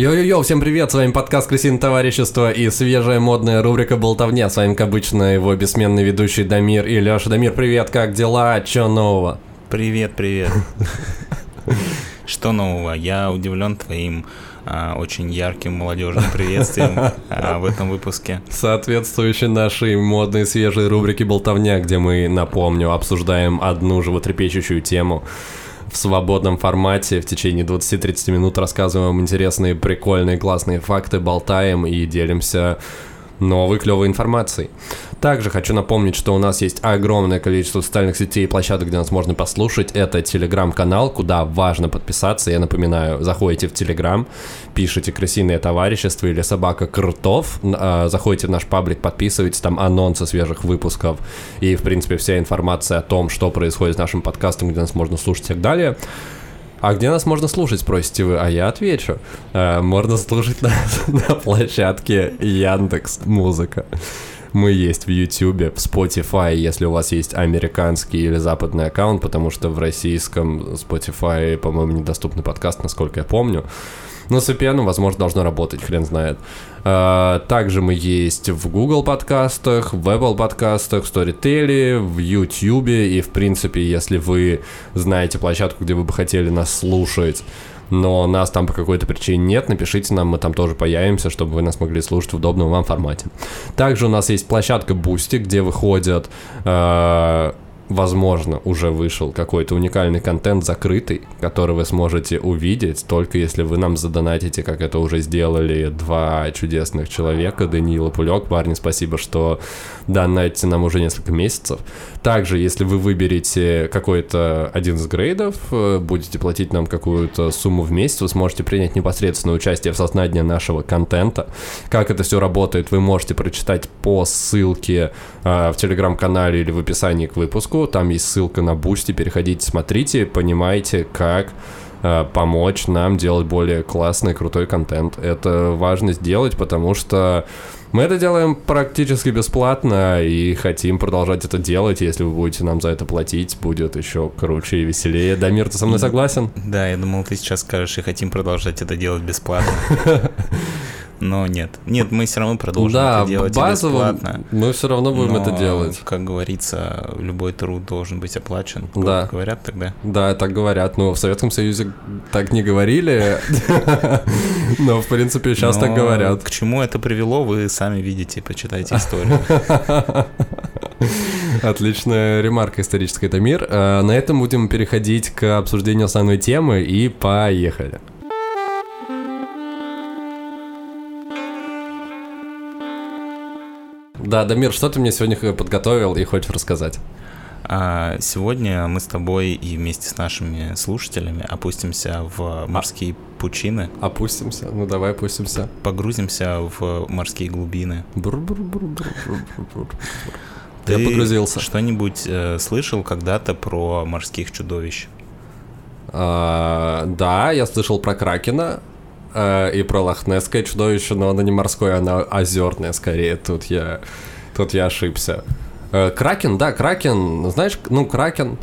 Йо-йо-йо, всем привет, с вами подкаст «Крысиное товарищество» и свежая модная рубрика «Болтовня». С вами, как обычно, его бессменный ведущий Дамир и Леша. Дамир, привет, как дела, чё нового? Привет, привет. Что нового? Я удивлен твоим а, очень ярким молодежным приветствием а, в этом выпуске. Соответствующей нашей модной свежей рубрике «Болтовня», где мы, напомню, обсуждаем одну животрепещущую тему в свободном формате. В течение 20-30 минут рассказываем интересные, прикольные, классные факты, болтаем и делимся новой клевой информацией. Также хочу напомнить, что у нас есть огромное количество социальных сетей и площадок, где нас можно послушать. Это телеграм-канал, куда важно подписаться. Я напоминаю, заходите в телеграм, пишите «Крысиное товарищество» или «Собака Крутов», а, заходите в наш паблик, подписывайтесь, там анонсы свежих выпусков и, в принципе, вся информация о том, что происходит с нашим подкастом, где нас можно слушать и так далее. А где нас можно слушать, спросите вы? А я отвечу. Э, можно слушать нас на площадке Яндекс Музыка. Мы есть в YouTube, в Spotify, если у вас есть американский или западный аккаунт, потому что в российском Spotify, по-моему, недоступный подкаст, насколько я помню. Но с VPN, возможно, должно работать, хрен знает. А, также мы есть в Google подкастах, в Apple подкастах, в Storytel, в YouTube. И, в принципе, если вы знаете площадку, где вы бы хотели нас слушать, но нас там по какой-то причине нет, напишите нам, мы там тоже появимся, чтобы вы нас могли слушать в удобном вам формате. Также у нас есть площадка Boosty, где выходят э, возможно, уже вышел какой-то уникальный контент закрытый, который вы сможете увидеть, только если вы нам задонатите, как это уже сделали два чудесных человека, Даниил и Пулек. Парни, спасибо, что донатите нам уже несколько месяцев. Также, если вы выберете какой-то один из грейдов, э, будете платить нам какую-то сумму в месяц, вы сможете принять непосредственное участие в создании нашего контента. Как это все работает, вы можете прочитать по ссылке э, в телеграм-канале или в описании к выпуску там есть ссылка на Boosty, переходите, смотрите, понимаете, как э, помочь нам делать более классный, крутой контент. Это важно сделать, потому что мы это делаем практически бесплатно и хотим продолжать это делать. Если вы будете нам за это платить, будет еще круче и веселее. Дамир, ты со мной согласен? Да, я думал, ты сейчас скажешь, и хотим продолжать это делать бесплатно. но нет. Нет, мы все равно продолжим да, это делать базово бесплатно. мы все равно будем но, это делать. как говорится, любой труд должен быть оплачен. Да. Говорят тогда? Да, так говорят. Но в Советском Союзе так не говорили, но в принципе сейчас так говорят. К чему это привело, вы сами видите, почитайте историю. Отличная ремарка историческая, это мир. А, на этом будем переходить к обсуждению основной темы и поехали. Да, Дамир, что ты мне сегодня подготовил и хочешь рассказать? А, сегодня мы с тобой и вместе с нашими слушателями опустимся в морские пучины. Опустимся? Ну давай опустимся. Погрузимся в морские глубины. Ты Я погрузился. что-нибудь э, слышал когда-то про морских чудовищ? А, да, я слышал про Кракена, э, и про лохнесское чудовище, но оно не морское, оно озерное скорее. Тут я, тут я ошибся. Э, кракен, да, Кракен, знаешь, ну, Кракен,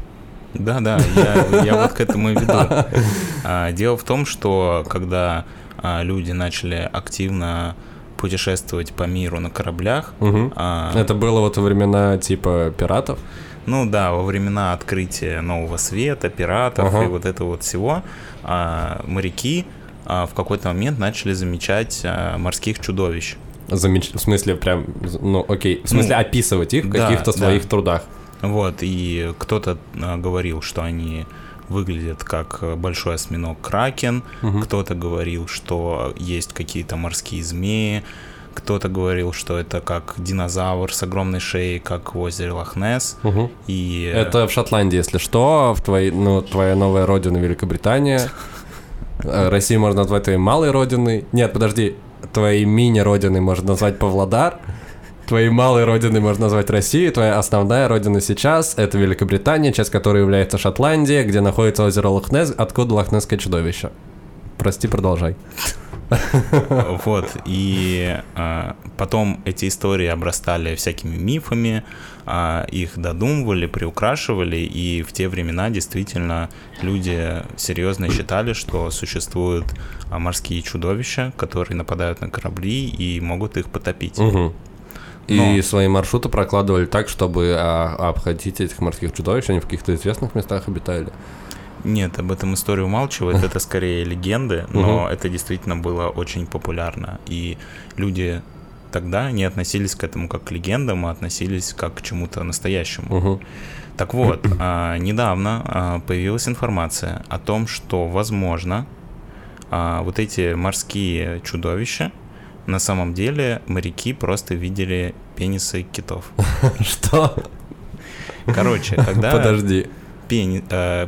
да, да, я, я вот к этому и веду. А, дело в том, что когда а, люди начали активно путешествовать по миру на кораблях. Угу. А, Это было вот во времена типа пиратов? Ну да, во времена открытия нового света, пиратов ага. и вот этого вот всего, а, моряки в какой-то момент начали замечать а, морских чудовищ. Замеч... В смысле, прям, ну, окей, в смысле ну, описывать их в да, каких-то своих да. трудах. Вот, и кто-то а, говорил, что они выглядят как большой осьминог Кракен, угу. кто-то говорил, что есть какие-то морские змеи, кто-то говорил, что это как динозавр с огромной шеей, как в озере Лохнес. Угу. И... Это в Шотландии, если что, в твоей, ну, твоя новая родина Великобритания. Э, Россию можно назвать твоей малой родиной. Нет, подожди, твоей мини-родиной можно назвать Павлодар. Твоей малой родиной можно назвать Россию, твоя основная родина сейчас — это Великобритания, часть которой является Шотландия, где находится озеро Лохнес, откуда лохнесское чудовище. Прости, продолжай. Вот, и а, потом эти истории обрастали всякими мифами, а, их додумывали, приукрашивали, и в те времена действительно люди серьезно считали, что существуют а, морские чудовища, которые нападают на корабли и могут их потопить. Угу. И свои маршруты прокладывали так, чтобы а, обходить этих морских чудовищ, они в каких-то известных местах обитали. Нет, об этом история умалчивает, это скорее легенды, но это действительно было очень популярно. И люди тогда не относились к этому как к легендам, а относились как к чему-то настоящему. Так вот, а, недавно а, появилась информация о том, что, возможно, а, вот эти морские чудовища, на самом деле моряки просто видели пенисы китов. Что? Короче, когда... Подожди пени... Э,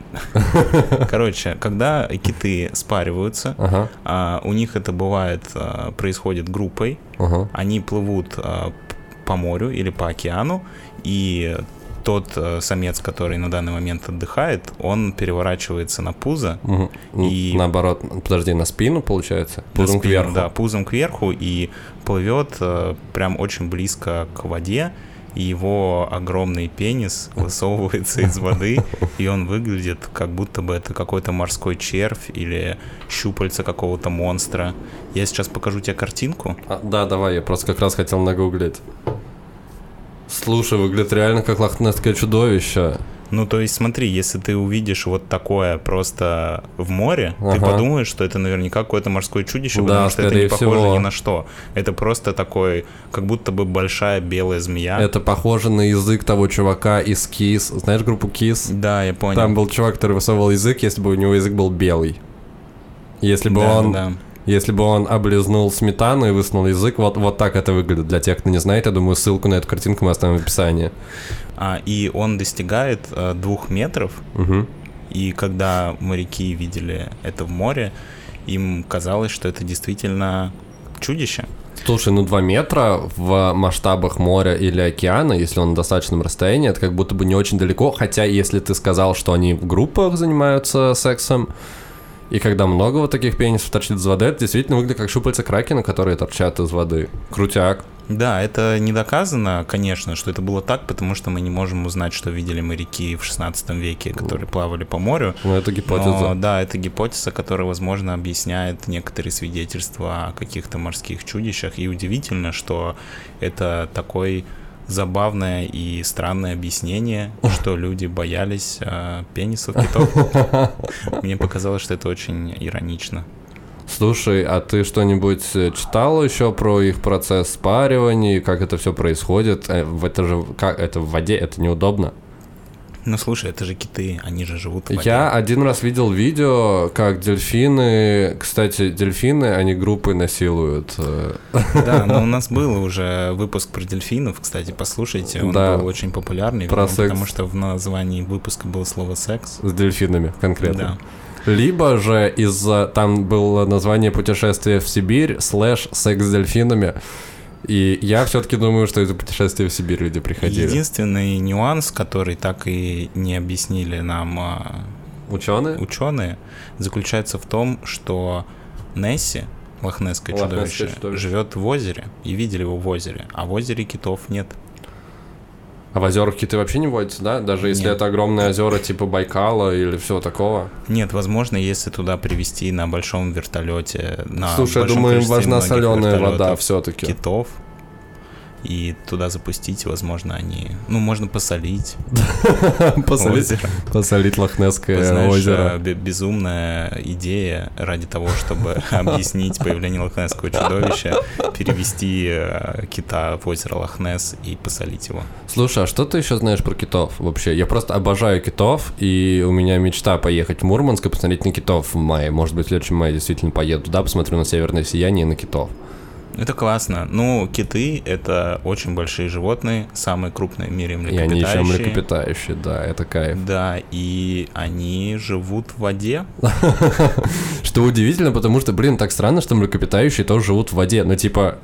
короче, когда киты спариваются, ага. э, у них это бывает, э, происходит группой, ага. они плывут э, по морю или по океану, и тот э, самец, который на данный момент отдыхает, он переворачивается на пузо угу. и наоборот, подожди, на спину получается, пузом спину, кверху. Да, пузом кверху и плывет э, прям очень близко к воде и его огромный пенис высовывается из воды, и он выглядит, как будто бы это какой-то морской червь или щупальца какого-то монстра. Я сейчас покажу тебе картинку. А, да, давай, я просто как раз хотел нагуглить. Слушай, выглядит реально как лохнесское чудовище. Ну, то есть, смотри, если ты увидишь вот такое просто в море, ага. ты подумаешь, что это наверняка какое-то морское чудище, да, потому что это не похоже всего. ни на что. Это просто такой, как будто бы большая белая змея. Это похоже на язык того чувака из Кис. Знаешь группу Кис? Да, я понял. Там был чувак, который высовывал язык, если бы у него язык был белый. Если бы да, он... Да. Если бы он облизнул сметану и высунул язык, вот, вот так это выглядит. Для тех, кто не знает, я думаю, ссылку на эту картинку мы оставим в описании а, и он достигает а, двух метров. Угу. И когда моряки видели это в море, им казалось, что это действительно чудище. Слушай, ну 2 метра в масштабах моря или океана, если он на достаточном расстоянии, это как будто бы не очень далеко. Хотя, если ты сказал, что они в группах занимаются сексом, и когда много вот таких пенисов торчит из воды, это действительно выглядит как щупальца кракена, которые торчат из воды. Крутяк. Да, это не доказано, конечно, что это было так, потому что мы не можем узнать, что видели моряки в 16 веке, которые плавали по морю. Ну, это гипотеза. Но, да, это гипотеза, которая, возможно, объясняет некоторые свидетельства о каких-то морских чудищах. И удивительно, что это такой забавное и странное объяснение, что люди боялись э, пенисов китов. Мне показалось, что это очень иронично. Слушай, а ты что-нибудь э, читал еще про их процесс спаривания, как это все происходит? Э, это же как это в воде, это неудобно. Ну слушай, это же киты, они же живут в воде. Я один раз видел видео, как дельфины, кстати, дельфины, они группы насилуют. Да, но у нас был уже выпуск про дельфинов, кстати, послушайте, он да, был очень популярный, про секс. потому что в названии выпуска было слово секс. С дельфинами конкретно. Да. Либо же из-за... Там было название путешествия в Сибирь слэш секс с дельфинами. И я все-таки думаю, что это путешествие в Сибирь люди приходили. Единственный нюанс, который так и не объяснили нам а, ученые, ученые заключается в том, что Несси, лохнесское чудовище, чудовище, живет в озере, и видели его в озере, а в озере китов нет. А в озерах киты вообще не водятся, да? Даже если Нет. это огромные озера типа Байкала или всего такого? Нет, возможно, если туда привезти на большом вертолете, на Слушай, я думаю, им важна соленая вода все-таки. Китов, и туда запустить, возможно, они... Ну, можно посолить. Посолить, посолить Лохнесское озеро. безумная идея ради того, чтобы объяснить появление Лохнесского чудовища, перевести э, кита в озеро Лохнес и посолить его. Слушай, а что ты еще знаешь про китов вообще? Я просто обожаю китов, и у меня мечта поехать в Мурманск и посмотреть на китов в мае. Может быть, в следующем мае действительно поеду туда, посмотрю на северное сияние и на китов. Это классно. Ну, киты — это очень большие животные, самые крупные в мире млекопитающие. И они еще млекопитающие, да, это кайф. Да, и они живут в воде. Что удивительно, потому что, блин, так странно, что млекопитающие тоже живут в воде. Но типа,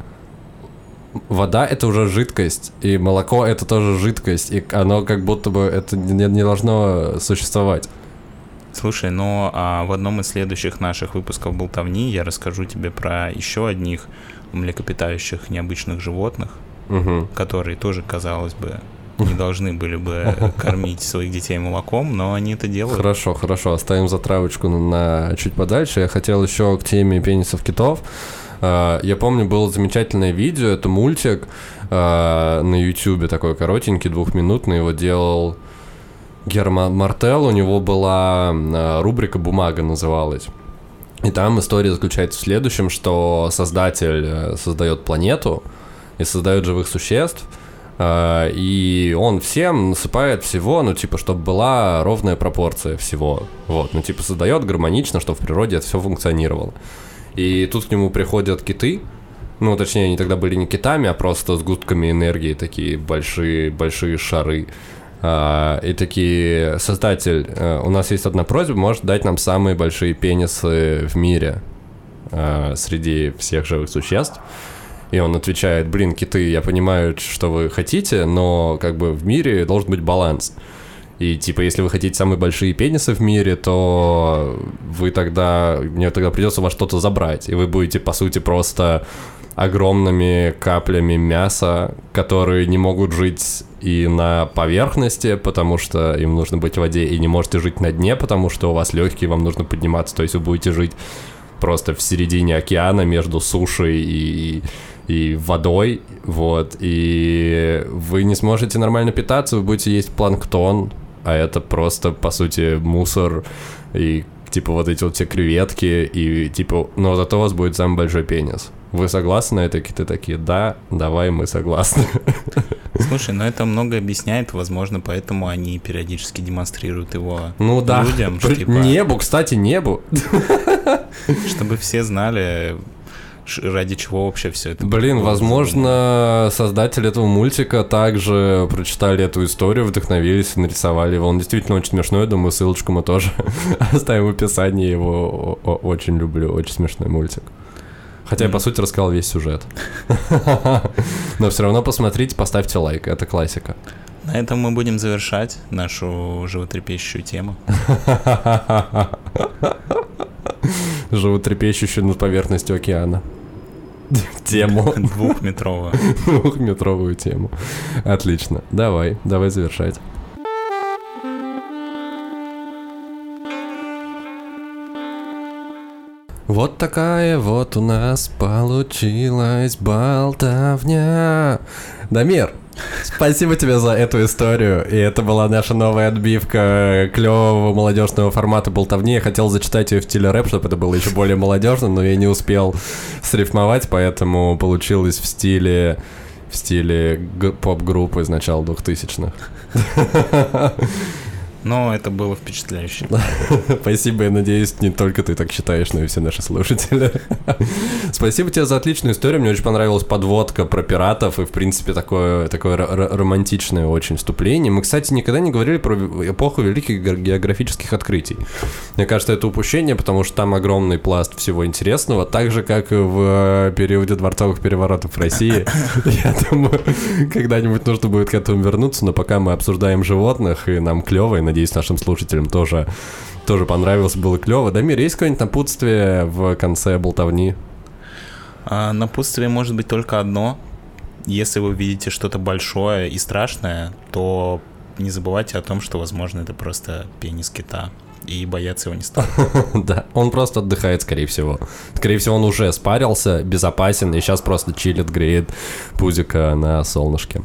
вода это уже жидкость, и молоко это тоже жидкость, и оно как будто бы это не, не должно существовать. Слушай, но а, в одном из следующих наших выпусков болтовни я расскажу тебе про еще одних млекопитающих необычных животных, Угу. которые тоже, казалось бы, не должны были бы кормить своих детей молоком, но они это делают. Хорошо, хорошо, оставим затравочку на, на чуть подальше. Я хотел еще к теме пенисов китов. А, Я помню, было замечательное видео, это мультик а, на YouTube, такой коротенький, двухминутный, его делал Герман Мартел, у него была а, рубрика «Бумага» называлась. И там история заключается в следующем, что создатель э, создает планету и создает живых существ, а, и он всем насыпает всего, ну, типа, чтобы была ровная пропорция всего. Вот, ну, типа, создает гармонично, чтобы в природе это все функционировало. И тут к нему приходят киты, ну, точнее, они тогда были не китами, а просто сгустками энергии, такие большие, большие шары. А, и такие, создатель, э, у нас есть одна просьба, может дать нам самые большие пенисы в мире э, среди всех живых существ. И он отвечает, блин, киты, я понимаю, что вы хотите, но как бы в мире должен быть баланс. И типа, если вы хотите самые большие пенисы в мире, то вы тогда, мне тогда придется вас что-то забрать. И вы будете, по сути, просто огромными каплями мяса, которые не могут жить и на поверхности, потому что им нужно быть в воде, и не можете жить на дне, потому что у вас легкие, вам нужно подниматься, то есть вы будете жить просто в середине океана между сушей и, и водой, вот, и вы не сможете нормально питаться, вы будете есть планктон, а это просто, по сути, мусор и типа вот эти вот все креветки, и типа, но зато у вас будет самый большой пенис. Вы согласны на это? Какие-то такие, да, давай, мы согласны. Слушай, но это много объясняет, возможно, поэтому они периодически демонстрируют его Ну да, людям, что, типа, небу, кстати, небу. чтобы все знали, ради чего вообще все это. Блин, было возможно, создатели этого мультика также прочитали эту историю, вдохновились и нарисовали его. Он действительно очень смешной, думаю, ссылочку мы тоже оставим в описании. Его очень люблю, очень смешной мультик. Хотя я, по сути, рассказал весь сюжет. Но все равно посмотрите, поставьте лайк, это классика. На этом мы будем завершать нашу животрепещущую тему. Животрепещущую над поверхностью океана. Тему. Двухметровую. Двухметровую тему. Отлично. Давай, давай завершать. Вот такая вот у нас получилась болтовня. Дамир, спасибо тебе за эту историю. И это была наша новая отбивка клевого молодежного формата болтовни. Я хотел зачитать ее в стиле рэп, чтобы это было еще более молодежно, но я не успел срифмовать, поэтому получилось в стиле в стиле поп-группы из начала 2000-х. Но это было впечатляюще. Спасибо, я надеюсь, не только ты так считаешь, но и все наши слушатели. Спасибо тебе за отличную историю. Мне очень понравилась подводка про пиратов и, в принципе, такое, такое ро- ро- романтичное очень вступление. Мы, кстати, никогда не говорили про эпоху великих ге- географических открытий. Мне кажется, это упущение, потому что там огромный пласт всего интересного, так же, как и в э, периоде дворцовых переворотов в России. Я думаю, когда-нибудь нужно будет к этому вернуться, но пока мы обсуждаем животных, и нам клево, и, надеюсь, нашим слушателям тоже тоже понравилось, было клево. Дамир, есть какое-нибудь напутствие в конце болтовни? А напутствие может быть только одно. Если вы видите что-то большое и страшное, то не забывайте о том, что, возможно, это просто пенис кита. И бояться его не стоит. Да, он просто отдыхает, скорее всего. Скорее всего, он уже спарился, безопасен, и сейчас просто чилит, греет пузика на солнышке.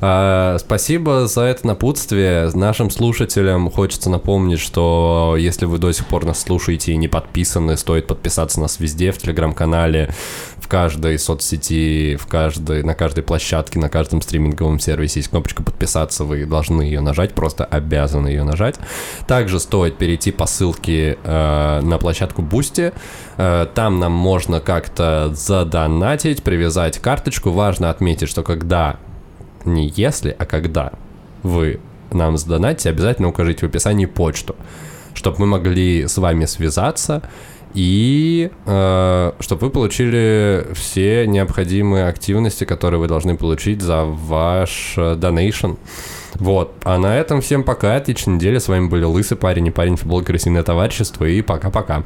А, спасибо за это напутствие. Нашим слушателям хочется напомнить, что если вы до сих пор нас слушаете и не подписаны, стоит подписаться на нас везде, в телеграм-канале, в каждой соцсети, в каждой, на каждой площадке, на каждом стриминговом сервисе есть кнопочка подписаться, вы должны ее нажать, просто обязаны ее нажать. Также стоит перейти по ссылке э, на площадку Boosty. Э, там нам можно как-то задонатить, привязать карточку. Важно отметить, что когда, не если, а когда вы нам задонатите, обязательно укажите в описании почту, чтобы мы могли с вами связаться и э, чтобы вы получили все необходимые активности, которые вы должны получить за ваш э, donation. Вот. А на этом всем пока. Отличной недели. С вами были Лысый парень и парень футбол крысиное товарищество. И пока-пока.